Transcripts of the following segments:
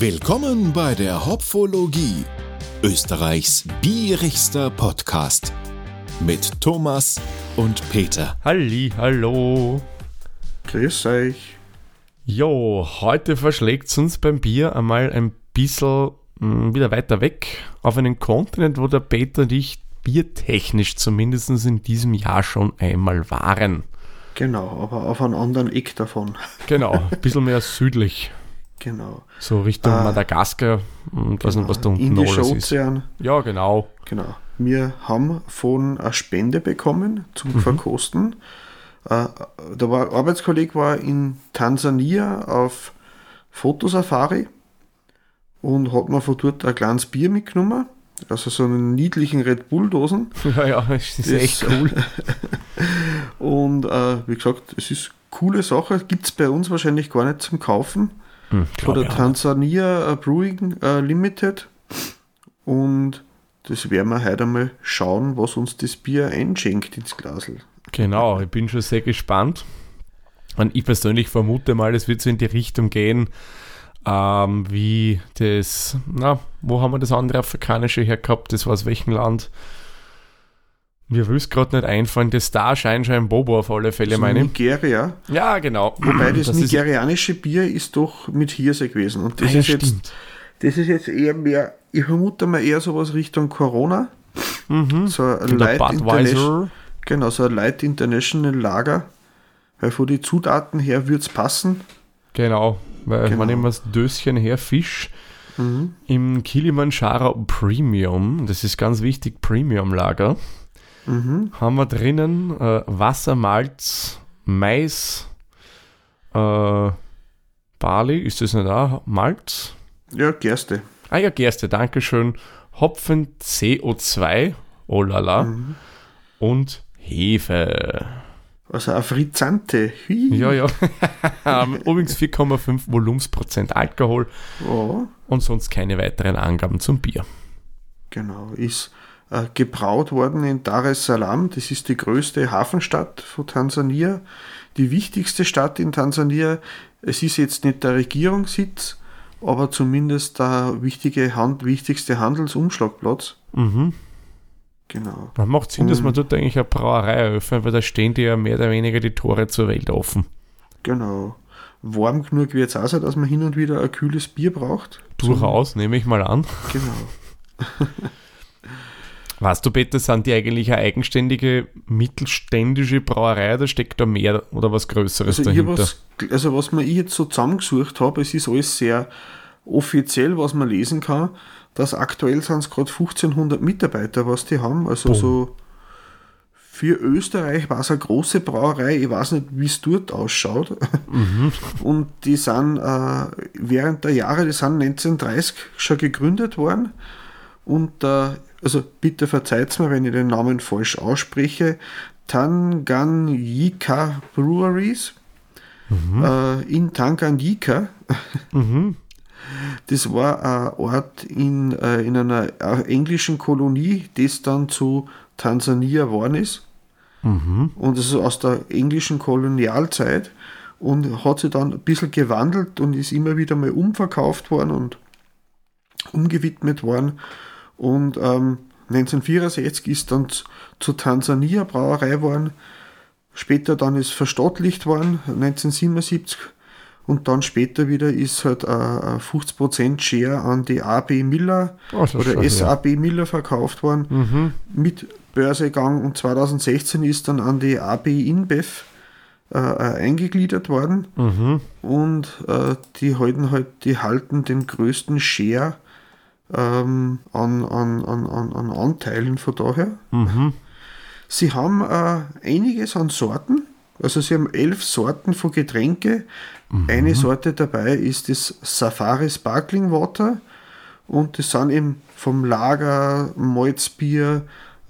Willkommen bei der Hopfologie, Österreichs bierigster Podcast mit Thomas und Peter. Halli, hallo. Grüß euch. Jo, heute verschlägt es uns beim Bier einmal ein bisschen mh, wieder weiter weg auf einen Kontinent, wo der Peter und ich biertechnisch zumindest in diesem Jahr schon einmal waren. Genau, aber auf einem anderen Eck davon. Genau, ein bisschen mehr südlich. Genau. So Richtung Ah. Madagaskar und weiß nicht, was da unten Indischer alles ist. Ozean. Ja, genau. Genau. Wir haben von eine Spende bekommen zum Mhm. Verkosten. Äh, da war ein Arbeitskollege war in Tansania auf Fotosafari und hat mir von dort ein kleines Bier mitgenommen. Also so einen niedlichen Red Bull-Dosen. Ja, ja, das ist Das- echt cool. Und äh, wie gesagt, es ist eine coole Sache. Gibt es bei uns wahrscheinlich gar nicht zum Kaufen. Hm, Von glaub der ich auch. Tansania äh, Brewing äh, Limited. Und das werden wir heute einmal schauen, was uns das Bier einschenkt ins Glasl. Genau, ich bin schon sehr gespannt. Und ich persönlich vermute mal, es wird so in die Richtung gehen, ähm, wie das, na, wo haben wir das andere afrikanische hergehabt? Das war aus welchem Land? Mir will es gerade nicht einfallen. Das Star Scheinschein Bobo auf alle Fälle, meine ich. Nigeria. Ja, genau. Wobei das, Das ist- nigerianische Bier ist doch mit Hirse gewesen. Und das Ah, ja, ist jetzt, das ist jetzt eher mehr, ich vermute mal eher sowas Richtung Corona. Mhm. So ein der Light International, Budweiser. genau, so ein Light International Lager. Weil von den Zutaten her würde es passen. Genau, weil Genau. man nehmen wir das Döschen her, Fisch. Im Kilimanjaro Premium, das ist ganz wichtig, Premium-Lager, Mhm. haben wir drinnen äh, Wasser, Malz, Mais, äh, Barley, ist das nicht auch? Malz? Ja, Gerste. Ah ja, Gerste, Dankeschön. Hopfen, CO2, oh la la, Mhm. und Hefe. Also eine Frizzante. Ja, ja. Übrigens 4,5 Volumensprozent Alkohol Ja, und sonst keine weiteren Angaben zum Bier. genau. Ist äh, gebraut worden in Dar es Salaam. Das ist die größte Hafenstadt von Tansania. Die wichtigste Stadt in Tansania. Es ist jetzt nicht der Regierungssitz, aber zumindest der wichtige Hand, wichtigste Handelsumschlagplatz. Mhm. Genau. Man macht Sinn, dass man dort eigentlich eine Brauerei eröffnet, weil da stehen die ja mehr oder weniger die Tore zur Welt offen. Genau. Warm genug wird es auch sein, dass man hin und wieder ein kühles Bier braucht. Durchaus, nehme ich mal an. Genau. Weißt du, Peter, sind die eigentlich eine eigenständige mittelständische Brauerei oder steckt da mehr oder was Größeres Also, dahinter? was, also was mir ich jetzt so zusammengesucht habe, es ist alles sehr offiziell, was man lesen kann, dass aktuell sind es gerade 1500 Mitarbeiter, was die haben. Also Boom. so für Österreich war es eine große Brauerei, ich weiß nicht, wie es dort ausschaut. Mhm. Und die sind äh, während der Jahre, die sind 1930 schon gegründet worden. Und äh, also bitte verzeiht mir, wenn ich den Namen falsch ausspreche. Tanganyika Breweries äh, in Tanganyika. Mhm. Das war ein Ort in, äh, in einer äh, englischen Kolonie, das dann zu Tansania geworden ist. Mhm. Und das ist aus der englischen Kolonialzeit und hat sich dann ein bisschen gewandelt und ist immer wieder mal umverkauft worden und umgewidmet worden. Und ähm, 1964 ist dann zu, zu Tansania Brauerei geworden. Später dann ist verstaatlicht worden, 1977. Und dann später wieder ist halt äh, ein 50% Share an die AB Miller Oh, oder schon, ja. SAB Miller verkauft worden Mhm. mit Börsegang und 2016 ist dann an die AB InBev äh, äh, eingegliedert worden Mhm. und äh, die halten halt, die halten den größten Share ähm, an, an, an, an, an Anteilen von daher. Mhm. Sie haben äh, einiges an Sorten, also sie haben elf Sorten von Getränke. Eine Sorte dabei ist das Safari Sparkling Water und das sind eben vom Lager, Malzbier,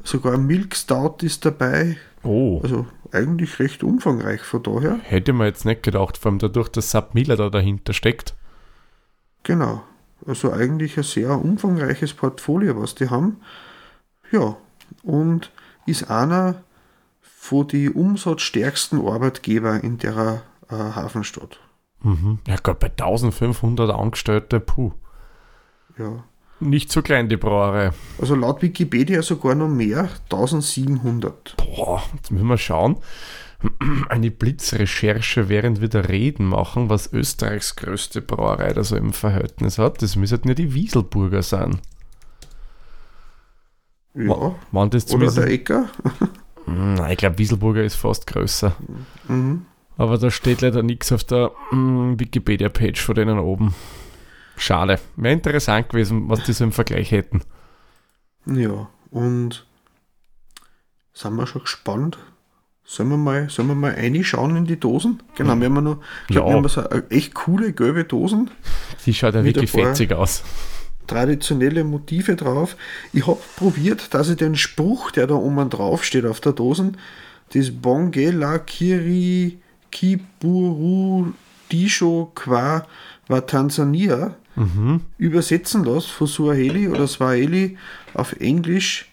sogar Milk Stout ist dabei. Oh, Also eigentlich recht umfangreich von daher. hätte man jetzt nicht gedacht, vor allem dadurch, dass Sub Miller da dahinter steckt. Genau. Also eigentlich ein sehr umfangreiches Portfolio, was die haben. Ja, und ist einer von die umsatzstärksten Arbeitgeber in der äh, Hafenstadt. Mhm. Ja, Gott, bei 1500 Angestellte, puh. Ja. Nicht so klein, die Brauerei. Also laut Wikipedia sogar noch mehr, 1700. Boah, jetzt müssen wir schauen. Eine Blitzrecherche, während wir da reden machen, was Österreichs größte Brauerei da so im Verhältnis hat. Das müssten ja die Wieselburger sein. Ja. Waren das Oder der Ecker. Hm, Nein, ich glaube, Wieselburger ist fast größer. Mhm. Aber da steht leider nichts auf der mm, Wikipedia-Page von denen oben. Schade. Wäre interessant gewesen, was die so im Vergleich hätten. Ja, und sind wir schon gespannt. Sollen wir mal, sollen wir mal reinschauen in die Dosen? Genau, wir haben noch, ich Ja. wir haben so eine echt coole gelbe Dosen, Die schaut ja wirklich fetzig aus. traditionelle Motive drauf. Ich habe probiert, dass ich den Spruch, der da oben drauf steht auf der Dosen, das Bonge la Kiri Kiburu Disho Qua war Tansania, Mhm. übersetzen lasse von Swahili oder Swahili auf Englisch.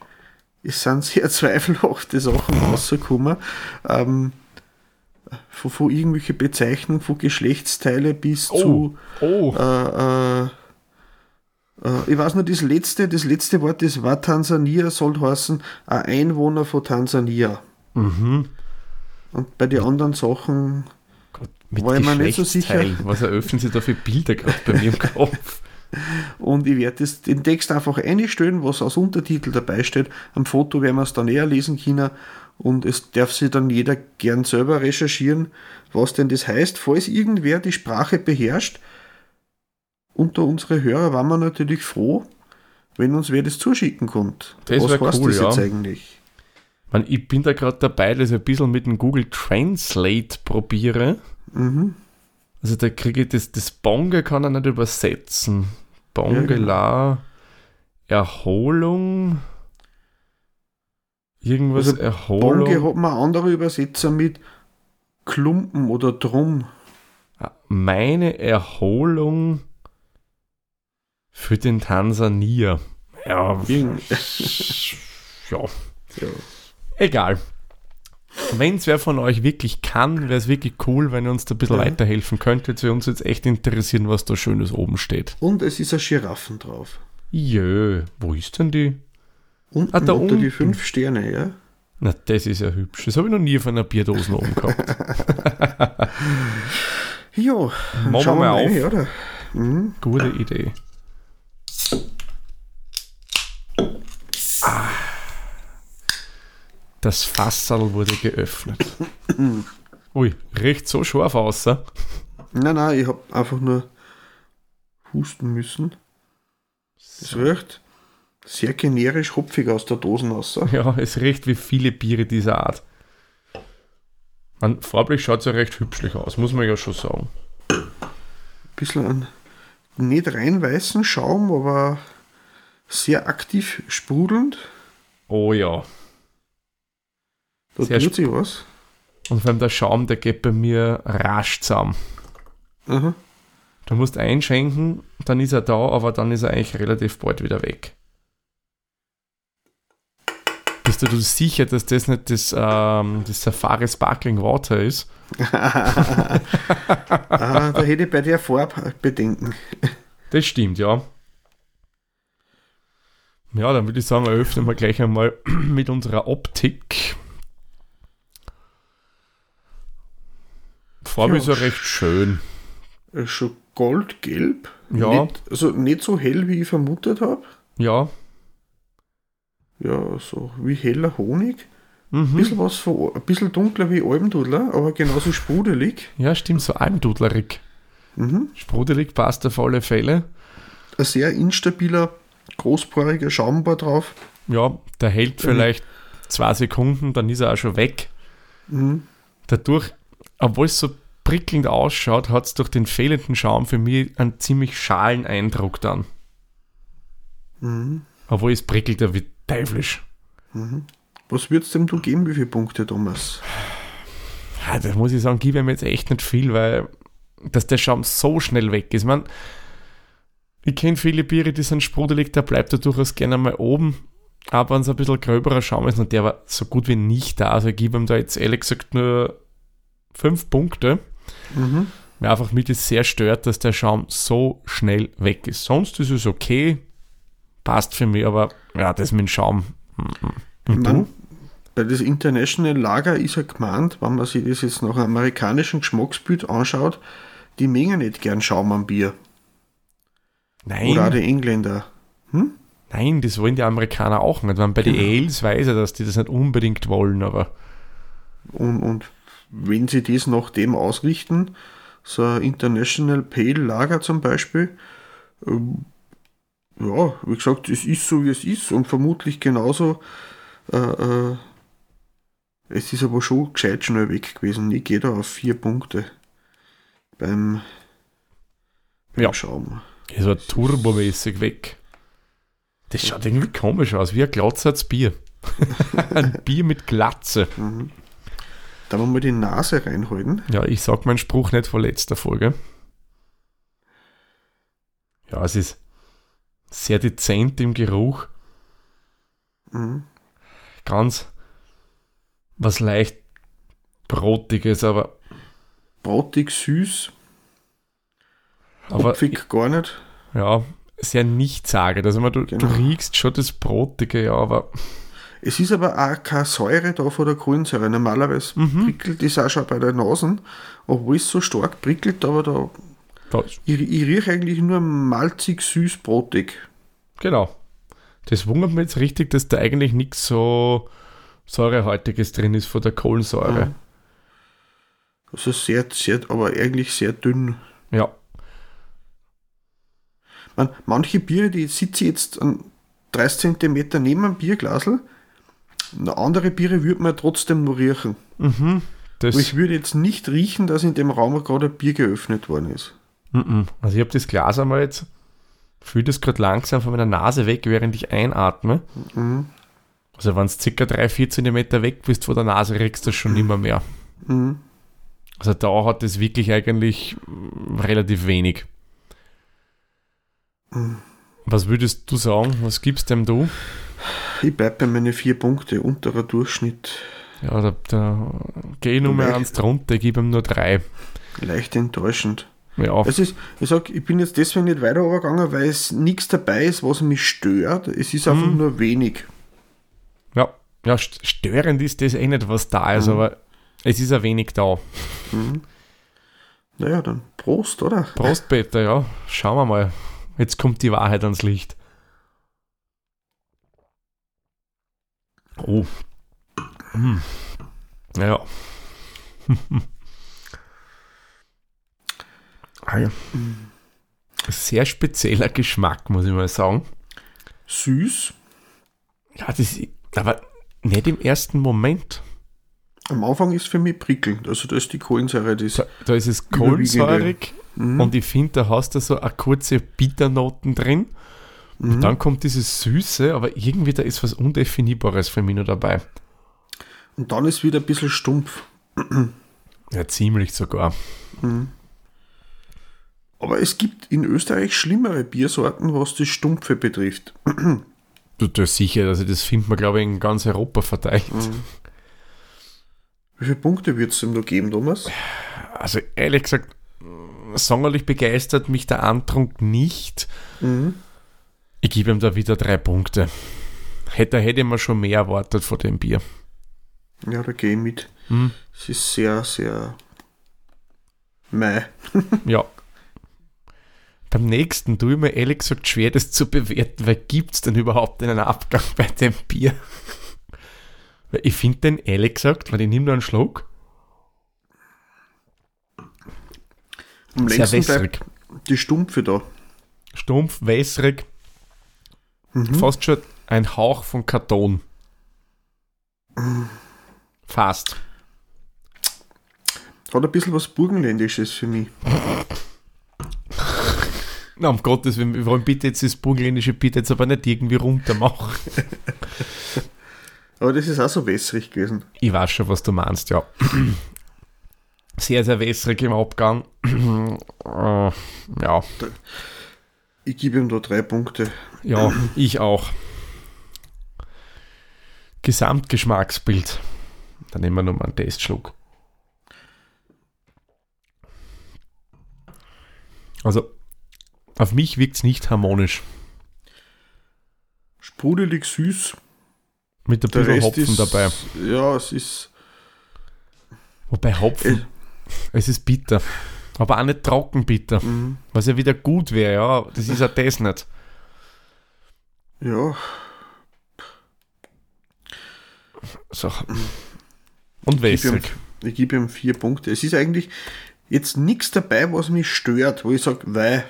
Es sind sehr zweifelhafte Sachen rausgekommen. Ähm, von, von irgendwelche Bezeichnungen von Geschlechtsteile bis Oh. zu Oh, äh, äh, äh, ich weiß nur, das letzte, das letzte Wort, das war Tansania, soll heißen, ein Einwohner von Tansania. mhm. Und bei den anderen Sachen, Gott, mit War ich mir nicht so sicher. Was eröffnen sie da für Bilder gerade bei mir im Kopf? Und ich werde den Text einfach einstellen, was als Untertitel dabei steht. Am Foto werden wir es dann eher lesen können und es darf sich dann jeder gern selber recherchieren, was denn das heißt. Falls irgendwer die Sprache beherrscht, unter unsere Hörer waren wir natürlich froh, wenn uns wer das zuschicken konnte. Das was heißt cool, das jetzt ja. eigentlich? Man, ich bin da gerade dabei, dass ich ein bisschen mit dem Google Translate probiere. Mhm. Also da kriege ich das, das Bonge kann er nicht übersetzen. Bongela, Erholung, irgendwas Also Erholung. Bonge hat man andere Übersetzer mit Klumpen oder Drum. Ah, Meine Erholung für den Tansanier. Ja, ja. Ja. Egal. Wenn es wer von euch wirklich kann, wäre es wirklich cool, wenn ihr uns da ein bisschen Ja. weiterhelfen könntet. Wir uns jetzt echt interessieren, was da Schönes oben steht. Und es ist ein Giraffen drauf. Jö, wo ist denn die? Unten Ah, da unter die unten. fünf Sterne, ja. Na, das ist ja hübsch. Das habe ich noch nie von einer Bierdose oben gehabt. Ja, Machen wir mal rein, auf. oder? Mhm. Gute Idee. Ah. Das Fassal wurde geöffnet. Ui, riecht so scharf aus. Nein, nein, ich habe einfach nur husten müssen. Es riecht sehr generisch hopfig aus der Dose raus. Ja, es riecht wie viele Biere dieser Art. Man, farblich schaut es ja recht hübschlich aus, muss man ja schon sagen. bisschen an nicht rein weißen Schaum, aber sehr aktiv sprudelnd. Oh ja. Da Sehr tut sich was. Und vor allem der Schaum, der geht bei mir rasch zusammen. Aha. Du musst einschenken, dann ist er da, aber dann ist er eigentlich relativ bald wieder weg. Bist du dir sicher, dass das nicht das, ähm, das Safari Sparkling Water ist? ah, da hätte ich bei der Farbe Bedenken. Das stimmt, ja. Ja, dann würde ich sagen, eröffnen wir gleich einmal mit unserer Optik. Farbe Ja, ist ja recht schön. Äh, Schon goldgelb. Ja. Nicht, also nicht so hell, wie ich vermutet habe. Ja. Ja, so wie heller Honig. Ein Mhm. bisschen was von, ein bisschen dunkler wie Almdudler, aber genauso sprudelig. Ja, stimmt, so almdudlerig. Mhm. Sprudelig passt auf alle Fälle. Ein sehr instabiler, großporiger Schaumbar drauf. Ja, der hält vielleicht zwei Sekunden, dann ist er auch schon weg. Mhm. Dadurch, obwohl es so prickelnd ausschaut, hat es durch den fehlenden Schaum für mich einen ziemlich schalen Eindruck dann. Mhm. Obwohl es prickelt ja wie teuflisch. Was würdest denn du geben, wie viele Punkte, Thomas? Ja, da muss ich sagen, gebe ich mir jetzt echt nicht viel, weil dass der Schaum so schnell weg ist. Man, ich kenne viele Biere, die sind sprudelig, da bleibt er durchaus gerne mal oben. Aber wenn es ein bisschen gröberer Schaum ist und der war so gut wie nicht da, also ich gebe ihm da jetzt ehrlich gesagt nur fünf Punkte. Mhm. Weil einfach mich das sehr stört, dass der Schaum so schnell weg ist. Sonst ist es okay, passt für mich, aber ja, das mit dem Schaum. mm, mm. Und Man, du? bei das International Lager ist ja gemeint, wenn man sich das jetzt nach einem amerikanischen Geschmacksbild anschaut, die mengen nicht gern Schaum am Bier. Nein, Oder auch die Engländer. nein, das wollen die Amerikaner auch nicht. Weil bei den Genau. Ales weiß ich, dass die das nicht unbedingt wollen, aber Und, und wenn sie das nach dem ausrichten, so ein International Pale Lager zum Beispiel, ähm, ja, wie gesagt, es ist so, wie es ist und vermutlich genauso. Äh, äh, es ist aber schon gescheit schnell weg gewesen. Ich gehe da auf vier Punkte beim, beim Ja. Schaum. es war turbomäßig weg. Das schaut irgendwie komisch aus, wie ein Glatzerz Bier. ein Bier mit Glatze. Da wir mal die Nase reinhalten. Ja, ich sag meinen Spruch nicht vor letzter Folge. Ja, es ist sehr dezent im Geruch. Mhm. Ganz was leicht Brotiges, aber, Brotig, süß, aber hopfig gar nicht. ja, sehr nichtssagend. Also man, du, du Genau. riechst schon das Brotige, ja, aber Es ist aber auch keine Säure da von der Kohlensäure. Normalerweise Mhm. prickelt das auch schon bei der Nase, obwohl es so stark prickelt, aber da, da ich, ich rieche eigentlich nur malzig, süß, brotig. genau. Das wundert mich jetzt richtig, dass da eigentlich nichts so säurehaltiges drin ist von der Kohlensäure. Mhm. Also sehr, sehr, aber eigentlich sehr dünn. Ja, Man, manche Biere, die sitze ich jetzt an 30 cm neben einem Bierglasel, na, andere Biere würde man trotzdem nur riechen. mhm. Das, Aber ich würde jetzt nicht riechen, dass in dem Raum gerade ein Bier geöffnet worden ist. Mhm. Also ich habe das Glas einmal jetzt, fühle das gerade langsam von meiner Nase weg, während ich einatme. Mhm. Also wenn es ca. 3-4 cm weg bist von der Nase, riechst du das schon nimmer mehr. Mhm. Also da hat es wirklich eigentlich mm, relativ wenig. Was würdest du sagen? Was gibst dem du? Ich bleibe bei meinen vier Punkte, unterer Durchschnitt, Ja, da, da gehe ich nur mehr eins drunter, gebe ihm nur drei. leicht enttäuschend. Ja, Es ist, ich sag, ich bin jetzt deswegen nicht weiter gegangen, weil es nichts dabei ist, was mich stört. Es ist einfach Mhm. nur wenig. ja, ja, st- störend ist das eh nicht, was da ist, aber es ist ein wenig da. Naja, dann Prost, oder? Prost, Peter, ja. Schauen wir mal. Jetzt kommt die Wahrheit ans Licht. Oh. Hm. Ja. Ah ja. Sehr spezieller Geschmack, muss ich mal sagen. Süß. Ja, das, aber nicht im ersten Moment. Am Anfang ist für mich prickelnd. Also da ist die Kohlensäure, das Da, da ist es kohlensäurig Mhm. und ich finde, da hast du so eine kurze Bitternoten drin. Und dann kommt dieses Süße, aber irgendwie da ist was Undefinierbares für mich noch dabei. Und dann ist wieder ein bisschen stumpf. Ja, ziemlich sogar. Aber es gibt in Österreich schlimmere Biersorten, was das Stumpfe betrifft. Du, du sicher, also das findet man, glaube ich, in ganz Europa verteilt. Wie viele Punkte wird es ihm noch geben, Thomas? Also ehrlich gesagt, sonderlich begeistert mich der Antrunk nicht. Ich gebe ihm da wieder drei Punkte. Hätte, hätte man schon mehr erwartet von dem Bier. Ja, da gehe ich mit. Hm. Es ist sehr, sehr. Mei. Ja. Beim nächsten tue ich mir ehrlich gesagt schwer, das zu bewerten, weil gibt es denn überhaupt einen Abgang bei dem Bier? Weil ich finde den ehrlich gesagt, weil ich nehme nur einen Schluck, Am sehr längsten wässrig. bleibt die Stumpfe da. Stumpf, wässrig, fast schon ein Hauch von Karton. Fast. Hat ein bisschen was Burgenländisches für mich. Na, um Gottes Willen, wir wollen bitte jetzt das burgenländische Bier jetzt aber nicht irgendwie runter machen. Aber das ist auch so wässrig gewesen. Ich weiß schon, was du meinst, ja. Sehr, sehr wässrig im Abgang. Äh, ja, Ich gebe ihm da drei Punkte. ja, ich auch. Gesamtgeschmacksbild. Dann nehmen wir nochmal einen Testschluck. Also, auf mich wirkt es nicht harmonisch. Sprudelig süß. Mit ein Der bisschen Hopfen ist, dabei. Ja, es ist. Wobei Hopfen, Äh. es ist bitter. Aber auch nicht trocken bitter. Mhm. Was ja wieder gut wäre, ja. Das ist ja das nicht. Ja, So. Und ich gebe ihm, wässrig. ich gebe ihm vier Punkte. Es ist eigentlich jetzt nichts dabei, was mich stört, wo ich sage, weil.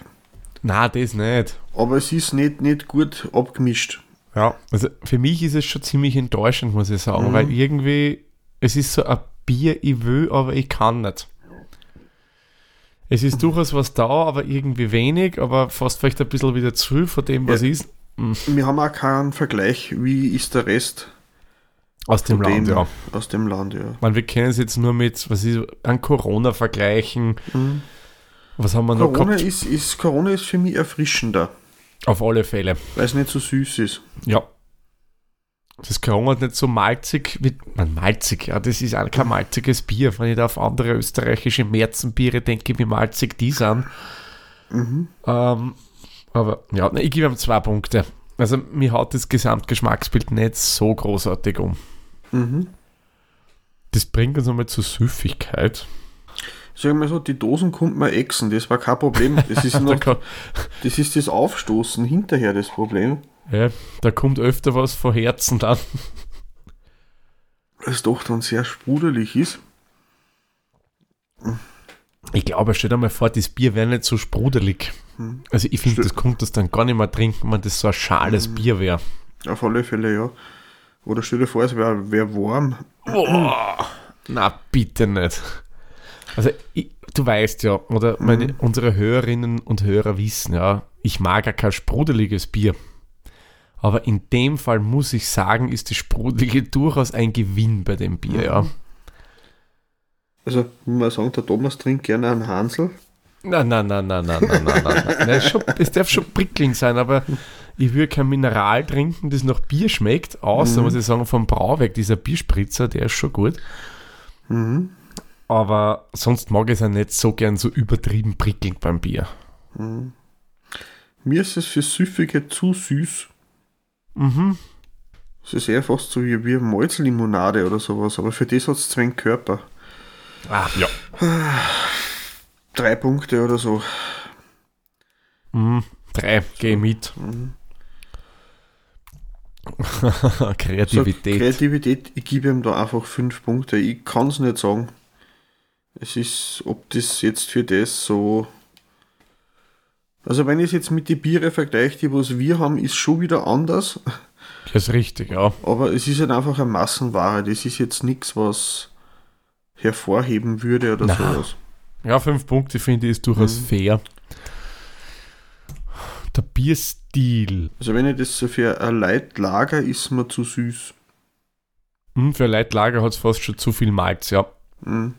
Na, das nicht. Aber es ist nicht, nicht gut abgemischt. Ja, also für mich ist es schon ziemlich enttäuschend, muss ich sagen, Mhm. weil irgendwie, es ist so ein Bier, ich will, aber ich kann nicht. Es ist durchaus was da, aber irgendwie wenig, aber fast vielleicht ein bisschen wieder zu von dem, was Ja. ist. Wir haben auch keinen Vergleich, wie ist der Rest Aus dem Land, dem, ja. aus dem Land, ja. Man, wir können es jetzt nur mit, was ist, an Corona vergleichen. Was haben wir noch Mhm. Corona gehabt? ist, ist, Corona ist für mich erfrischender, Auf alle Fälle. weil es nicht so süß ist. Ja. Das hat nicht so malzig wie. Man, malzig, ja, das ist auch kein malziges Bier. Wenn ich da auf andere österreichische Märzenbiere denke, wie malzig die sind. Mhm. Ähm, aber ja, ich gebe ihm zwei Punkte. Also, mir haut das Gesamtgeschmacksbild nicht so großartig um. Mhm. Das bringt uns einmal zur Süffigkeit. Sagen wir so, die Dosen konnte man exen, das war kein Problem. Das ist, noch, das, ist das Aufstoßen hinterher das Problem. Ja, da kommt öfter was von Herzen dann. Weil es doch dann sehr sprudelig ist. Ich glaube, stell dir mal vor, das Bier wäre nicht so sprudelig. Also, ich finde, Hm. Das kommt das dann gar nicht mehr trinken, wenn das so ein schales Hm. Bier wäre. Auf alle Fälle, ja. Oder stell dir vor, es wäre wär warm. Boah, na bitte nicht. Also ich, du weißt ja, oder meine, unsere Hörerinnen und Hörer wissen ja, ich mag ja kein sprudeliges Bier. Aber in dem Fall muss ich sagen, ist das Sprudelige durchaus ein Gewinn bei dem Bier, ja. Also, muss man sagen, der Thomas trinkt gerne einen Hansel. Nein, nein, nein, nein, nein, nein, nein, nein. nein. Es, schon, es darf schon prickelnd sein, aber ich würde kein Mineral trinken, das nach Bier schmeckt, außer, muss ich sagen, vom Brauweg, dieser Bierspritzer, der ist schon gut. Mhm. Aber sonst mag ich es ja nicht so gern so übertrieben prickelnd beim Bier. Mir ist es für Süffige zu süß. Mhm. Es ist eher fast so wie, wie Malzlimonade oder sowas, aber für das hat es zwei Körper. Ach ja. Drei Punkte oder so. Mhm. Drei, geh mit. So, Kreativität. Kreativität, ich gebe ihm da einfach fünf Punkte. Ich kann es nicht sagen. Es ist, ob das jetzt für das so. Also wenn ich es jetzt mit den Biere vergleiche, die was wir haben, ist schon wieder anders. Das ist richtig, ja. Aber es ist halt einfach eine Massenware. Das ist jetzt nichts, was hervorheben würde oder Na. sowas. Ja, fünf Punkte finde ich ist durchaus Mhm. fair. Der Bierstil. Also wenn ich das so für ein Leitlager ist mir zu süß. Hm, für Leitlager hat es fast schon zu viel Malz, ja. Mhm.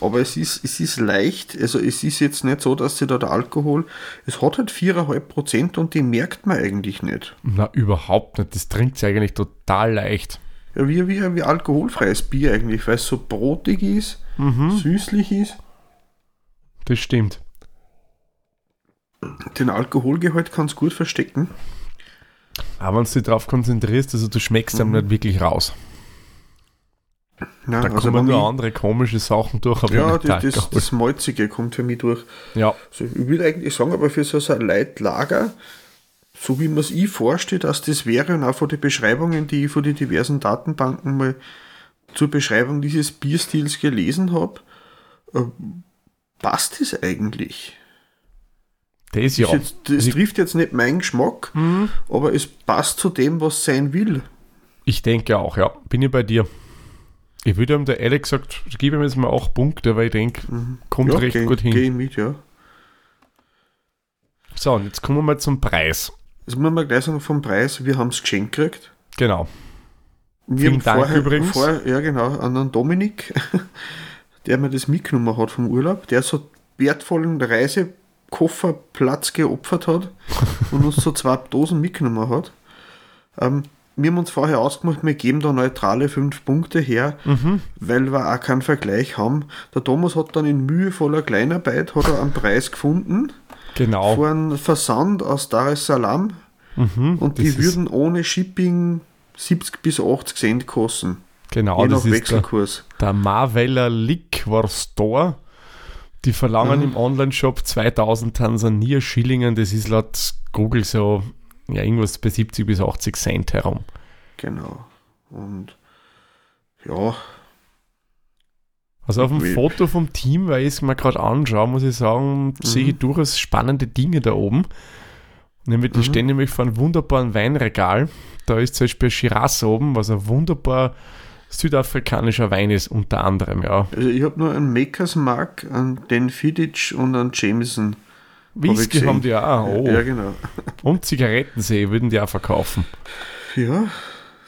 Aber es ist, es ist leicht, also es ist jetzt nicht so, dass sie da der Alkohol, es hat halt 4,5% und die merkt man eigentlich nicht. Na, überhaupt nicht. Das trinkt sie eigentlich total leicht. Ja, wie, wie, wie alkoholfreies Bier eigentlich, weil es so brotig ist, süßlich ist. Das stimmt. Den Alkoholgehalt kann es gut verstecken. Aber wenn du dich darauf konzentrierst, also du schmeckst einem nicht wirklich raus. Ja, Da also kommen nur andere komische Sachen durch, aber ja das, das, das Malzige kommt für mich durch. Ja, Also ich würde eigentlich sagen, aber für so ein Leitlager, so wie man es ich vorstelle, dass das wäre und auch von den Beschreibungen, die ich von den diversen Datenbanken mal zur Beschreibung dieses Bierstils gelesen habe, äh, passt es eigentlich. das ja. Jetzt, das Also- trifft jetzt nicht meinen Geschmack, aber es passt zu dem, was sein will. Ich denke auch, ja. Bin ich bei dir. Ich würde ihm da ehrlich gesagt, ich gebe ihm jetzt mal 8 Punkte, weil ich denke, kommt recht geh, gut hin. Geh mit, ja. So, und jetzt kommen wir mal zum Preis. Das muss man gleich sagen vom Preis, wir haben es geschenkt gekriegt. Genau. Wir Vielen haben Dank vorher, übrigens. Vorher, ja, genau, an den Dominik, der mir das mitgenommen hat vom Urlaub, der so wertvollen Reisekofferplatz geopfert hat und uns so zwei Dosen mitgenommen hat. Ähm, wir haben uns vorher ausgemacht, wir geben da neutrale fünf Punkte her, Mhm. weil wir auch keinen Vergleich haben. Der Thomas hat dann in mühevoller Kleinarbeit hat er einen Preis gefunden Genau. für einen Versand aus Dar es Salaam Mhm. und die würden ohne Shipping 70 bis 80 Cent kosten. Genau, je das nach ist der, Wechselkurs. der Marveller Liquor Store. Die verlangen im Online-Shop 2000 Tansania Schillingen. Das ist laut Google so ja, irgendwas bei 70 bis 80 Cent herum. Genau. Und ja, Also auf dem Foto vom Team, weil ich es mir gerade anschaue, muss ich sagen, sehe ich durchaus spannende Dinge da oben. Nämlich, die Mhm. stehen nämlich vor einem wunderbaren Weinregal. Da ist zum Beispiel Shiraz oben, was ein wunderbar südafrikanischer Wein ist, unter anderem, ja. also ich habe nur einen Makers Mark, einen Dan Fiddich und einen Jameson. Whisky haben die auch. Oh. Ja, genau. Und Zigaretten sehe ich, würden die auch verkaufen. Ja,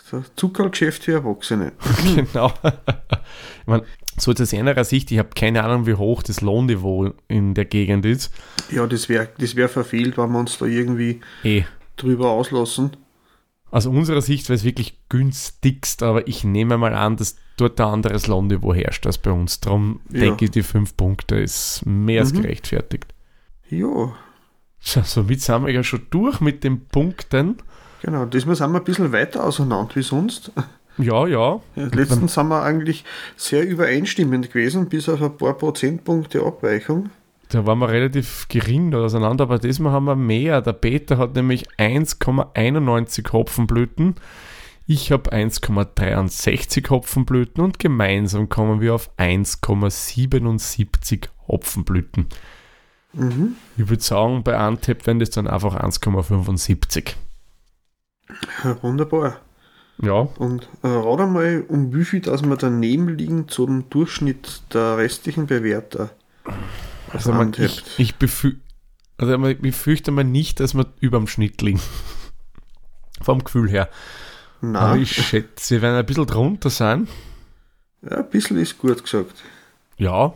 so Zuckergeschäft für Erwachsene. genau. ich meine, so aus einer Sicht, ich habe keine Ahnung, wie hoch das Lohnniveau in der Gegend ist. Ja, das wäre das wär verfehlt, wenn wir uns da irgendwie Eh. drüber auslassen. Aus unserer Sicht wäre es wirklich günstigst, aber ich nehme mal an, dass dort ein anderes Lohnniveau herrscht als bei uns. Darum Ja. denke ich, die fünf Punkte ist mehr als Mhm. gerechtfertigt. Ja, So, somit sind wir ja schon durch mit den Punkten. genau. Diesmal sind wir ein bisschen weiter auseinander wie sonst. Ja, ja. Letztens sind wir eigentlich sehr übereinstimmend gewesen, bis auf ein paar Prozentpunkte Abweichung. Da waren wir relativ gering auseinander, aber diesmal haben wir mehr. Der Peter hat nämlich 1,91 Hopfenblüten. Ich habe 1,63 Hopfenblüten und gemeinsam kommen wir auf 1,77 Hopfenblüten. Mhm. Ich würde sagen, bei Antep wären das dann einfach 1,75. Ja, wunderbar. Ja, Und äh, rat einmal, um wie viel dass wir daneben liegen zum Durchschnitt der restlichen Bewerter. also man, ich, ich, befü also man- ich befürchte mal nicht, dass wir über dem Schnitt liegen. Vom Gefühl her. Nein, Aber ich schätze, wir werden ein bisschen drunter sein. ja, ein bisschen ist gut gesagt. Ja,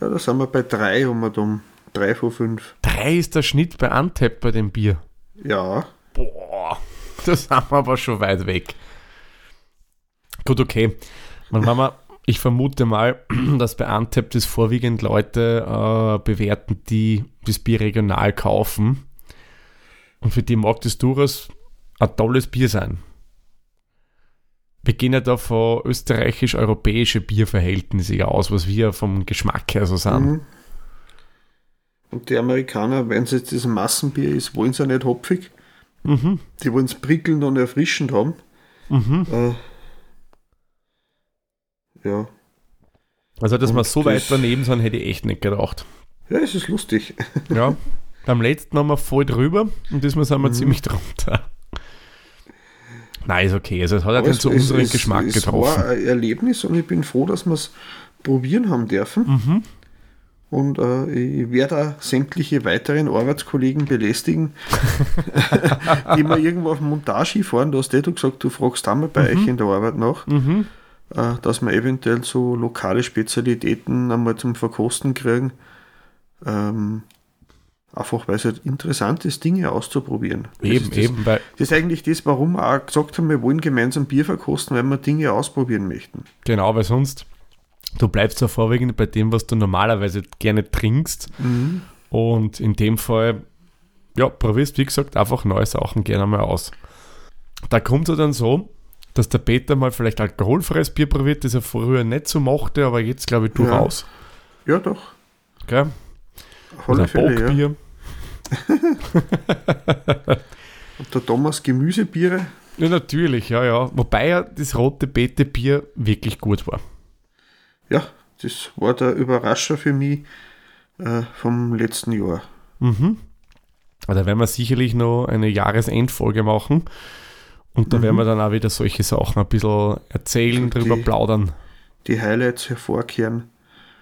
Ja, da sind wir bei drei um und um. Drei von fünf. Drei ist der Schnitt bei Antep bei dem Bier. Ja, Boah, das haben wir aber schon weit weg. Gut, okay. Man, wenn man, ich vermute mal, dass bei Antep das vorwiegend Leute äh, bewerten, die das Bier regional kaufen. Und für die mag das durchaus ein tolles Bier sein. Wir gehen ja da von österreichisch-europäische Bierverhältnisse aus, was wir vom Geschmack her so sind. Mhm. Und die Amerikaner, wenn es jetzt das Massenbier ist, wollen sie ja nicht hopfig. Mhm. Die wollen es prickelnd und erfrischend haben. Mhm. Äh, ja. Also, dass wir so weit das- daneben sind, hätte ich echt nicht gedacht. ja, es ist lustig. Ja. Beim letzten haben wir voll drüber und diesmal sind wir Mhm. ziemlich drunter. Nein, ist okay. Also, es hat ja Aber dann es- zu es- unserem es- Geschmack es getroffen. war ein Erlebnis und ich bin froh, dass wir es probieren haben dürfen. Mhm. Und äh, ich werde auch sämtliche weiteren Arbeitskollegen belästigen, die mal irgendwo auf Montage fahren. Du hast eh du gesagt, du fragst einmal bei euch in der Arbeit nach, Mhm. äh, dass wir eventuell so lokale Spezialitäten einmal zum Verkosten kriegen. Ähm, einfach weil es halt interessant ist, Dinge auszuprobieren. Das Eben, das, eben, weil, Das ist eigentlich das, warum wir auch gesagt haben, wir wollen gemeinsam Bier verkosten, weil wir Dinge ausprobieren möchten. genau, weil sonst, du bleibst ja vorwiegend bei dem, was du normalerweise gerne trinkst. Und in dem Fall, ja, probierst, wie gesagt, einfach neue Sachen gerne mal aus. Da kommt es dann so, dass der Peter mal vielleicht alkoholfreies Bier probiert, das er früher nicht so mochte, aber jetzt glaube ich durchaus. Ja, doch. Gell? Auf Also alle Fälle, ja. Bockbier. Und der Thomas Gemüsebiere. Ja, natürlich, ja, ja. Wobei ja das rote Beete-Bier wirklich gut war. Ja, das war der Überrascher für mich äh, vom letzten Jahr. Mhm. Also da werden wir sicherlich noch eine Jahresendfolge machen. Und da werden wir dann auch wieder solche Sachen ein bisschen erzählen, Die- drüber plaudern. Die Highlights hervorkehren.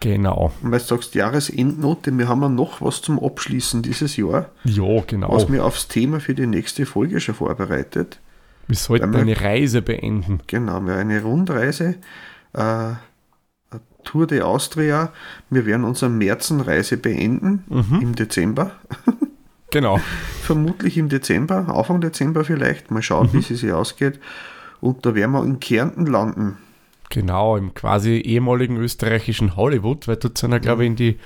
Genau. Und weil du sagst, Jahresendnote, wir haben ja noch was zum Abschließen dieses Jahr, Ja, genau. was mir aufs Thema für die nächste Folge schon vorbereitet. wir sollten wir- eine Reise beenden. Genau, wir eine Rundreise, äh, Tour de Austria. Wir werden unsere Märzenreise beenden Mhm. im Dezember. Genau. Vermutlich im Dezember, Anfang Dezember vielleicht. Mal schauen, mhm. wie sie sich ausgeht. Und da werden wir in Kärnten landen. Genau, im quasi ehemaligen österreichischen Hollywood, weil dort sind ja, glaube ich, in die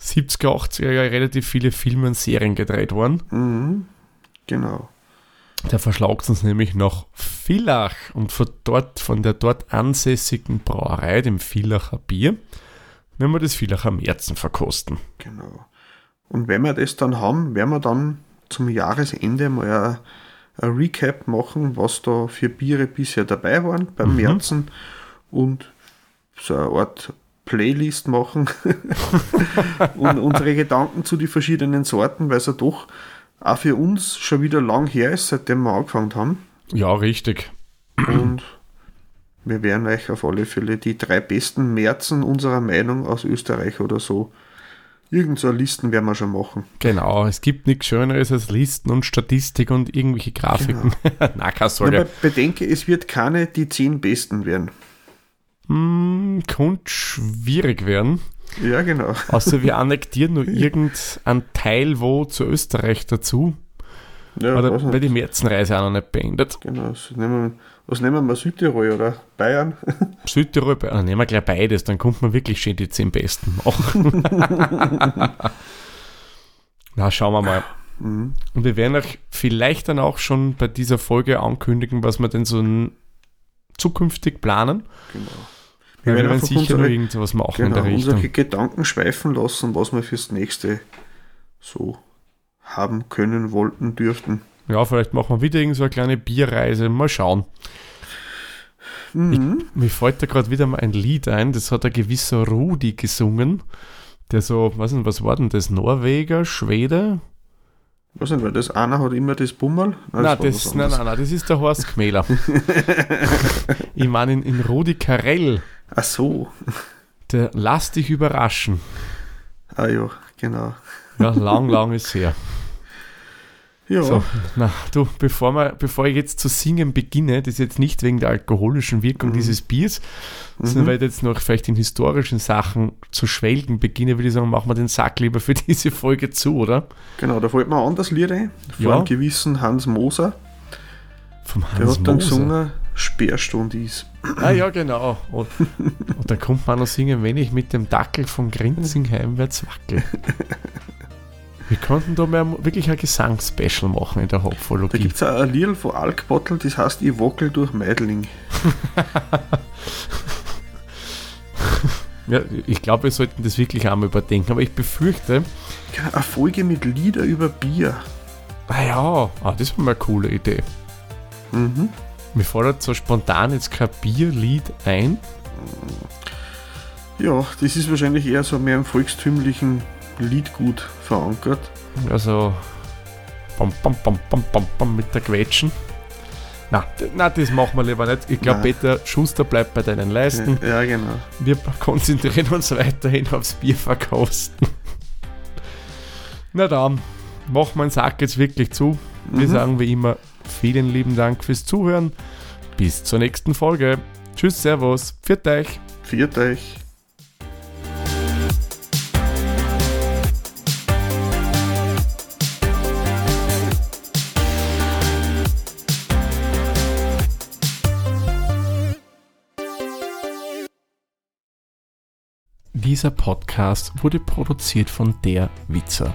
70er, 80er Jahre relativ viele Filme und Serien gedreht worden. Mhm. Genau. Der verschlagt uns nämlich nach Villach und von dort, von der dort ansässigen Brauerei, dem Villacher Bier, wenn wir das Villacher Märzen verkosten. Genau. Und wenn wir das dann haben, werden wir dann zum Jahresende mal ein, Recap machen, was da für Biere bisher dabei waren beim mhm. Märzen und so eine Art Playlist machen und unsere Gedanken zu den verschiedenen Sorten, weil es ja doch auch für uns schon wieder lang her ist, seitdem wir angefangen haben. Ja, richtig. Und wir werden euch auf alle Fälle die drei besten Märzen unserer Meinung aus Österreich oder so. Irgend so Listen werden wir schon machen. Genau, es gibt nichts Schöneres als Listen und Statistik und irgendwelche Grafiken. Genau. Na, keine Sorge. bedenke, es wird keine die zehn besten werden. Hm, könnte schwierig werden. Ja, genau. Außer wir annektieren nur irgendeinen Teil wo zu Österreich dazu. Ja, oder weil die Märzenreise auch noch nicht beendet. Genau, was nehmen, wir, was nehmen wir Südtirol oder Bayern? Südtirol, Bayern, nehmen wir gleich beides, dann kommt man wirklich schön die zehn Besten machen. Na, schauen wir mal. Mhm. Und wir werden euch vielleicht dann auch schon bei dieser Folge ankündigen, was wir denn so zukünftig planen. Genau. Wir werden sicher unsere, irgendwas machen genau, in der Richtung. unsere Gedanken schweifen lassen, was wir fürs nächste so haben können, wollten, dürften. Ja, vielleicht machen wir wieder irgend so eine kleine Bierreise. Mal schauen. Mhm. Ich, mir fällt da gerade wieder mal ein Lied ein, das hat ein gewisser Rudi gesungen, der so, was, nicht, was war denn das, Norweger, Schwede? Was denn, weil das einer hat immer das Bummel? Nein, nein, das, nein, nein, nein, das ist der Horst Kmäler. ich meine in, in Rudi Karell. Ach so. Der Lass dich überraschen. Ah ja, genau. Ja, lang, lang ist her. Ja. So, na, du, bevor, wir, bevor ich jetzt zu singen beginne, das ist jetzt nicht wegen der alkoholischen Wirkung mhm. dieses Biers, mhm. sondern weil ich jetzt noch vielleicht in historischen Sachen zu schwelgen beginne, würde ich sagen, machen wir den Sack lieber für diese Folge zu, oder? Genau, da fällt mir an das Lied ein, von ja. einem gewissen Hans Moser. Vom Hans Der hat dann Moser. gesungen, Sperrstunde ist. Ah ja, genau. Und, und da kommt man noch singen, wenn ich mit dem Dackel von Grinzing heimwärts wackel. Wir könnten da mal wirklich ein Gesangsspecial machen in der Hopfologie. Da gibt es ein Lied von Alkbottle, das heißt Ich wackel durch Meidling. ja, ich glaube, wir sollten das wirklich einmal überdenken, aber ich befürchte. Eine Folge mit Lieder über Bier. Ah ja, ah, das wäre mal eine coole Idee. Mhm. Mir fordert so spontan jetzt kein Bierlied ein. Ja, das ist wahrscheinlich eher so mehr im volkstümlichen Liedgut verankert. Also bam, bam, bam, bam, bam, bam mit der Quetschen. Na, na, das machen wir lieber nicht. Ich glaube, Peter Schuster bleibt bei deinen Leisten. Ja, ja, genau. Wir konzentrieren uns weiterhin aufs Bierverkosten. Na dann, machen wir den Sack jetzt wirklich zu. Wir mhm. sagen wie immer vielen lieben Dank fürs Zuhören. Bis zur nächsten Folge. Tschüss, Servus, pfiat euch. Pfiat euch. Dieser Podcast wurde produziert von der Witzer.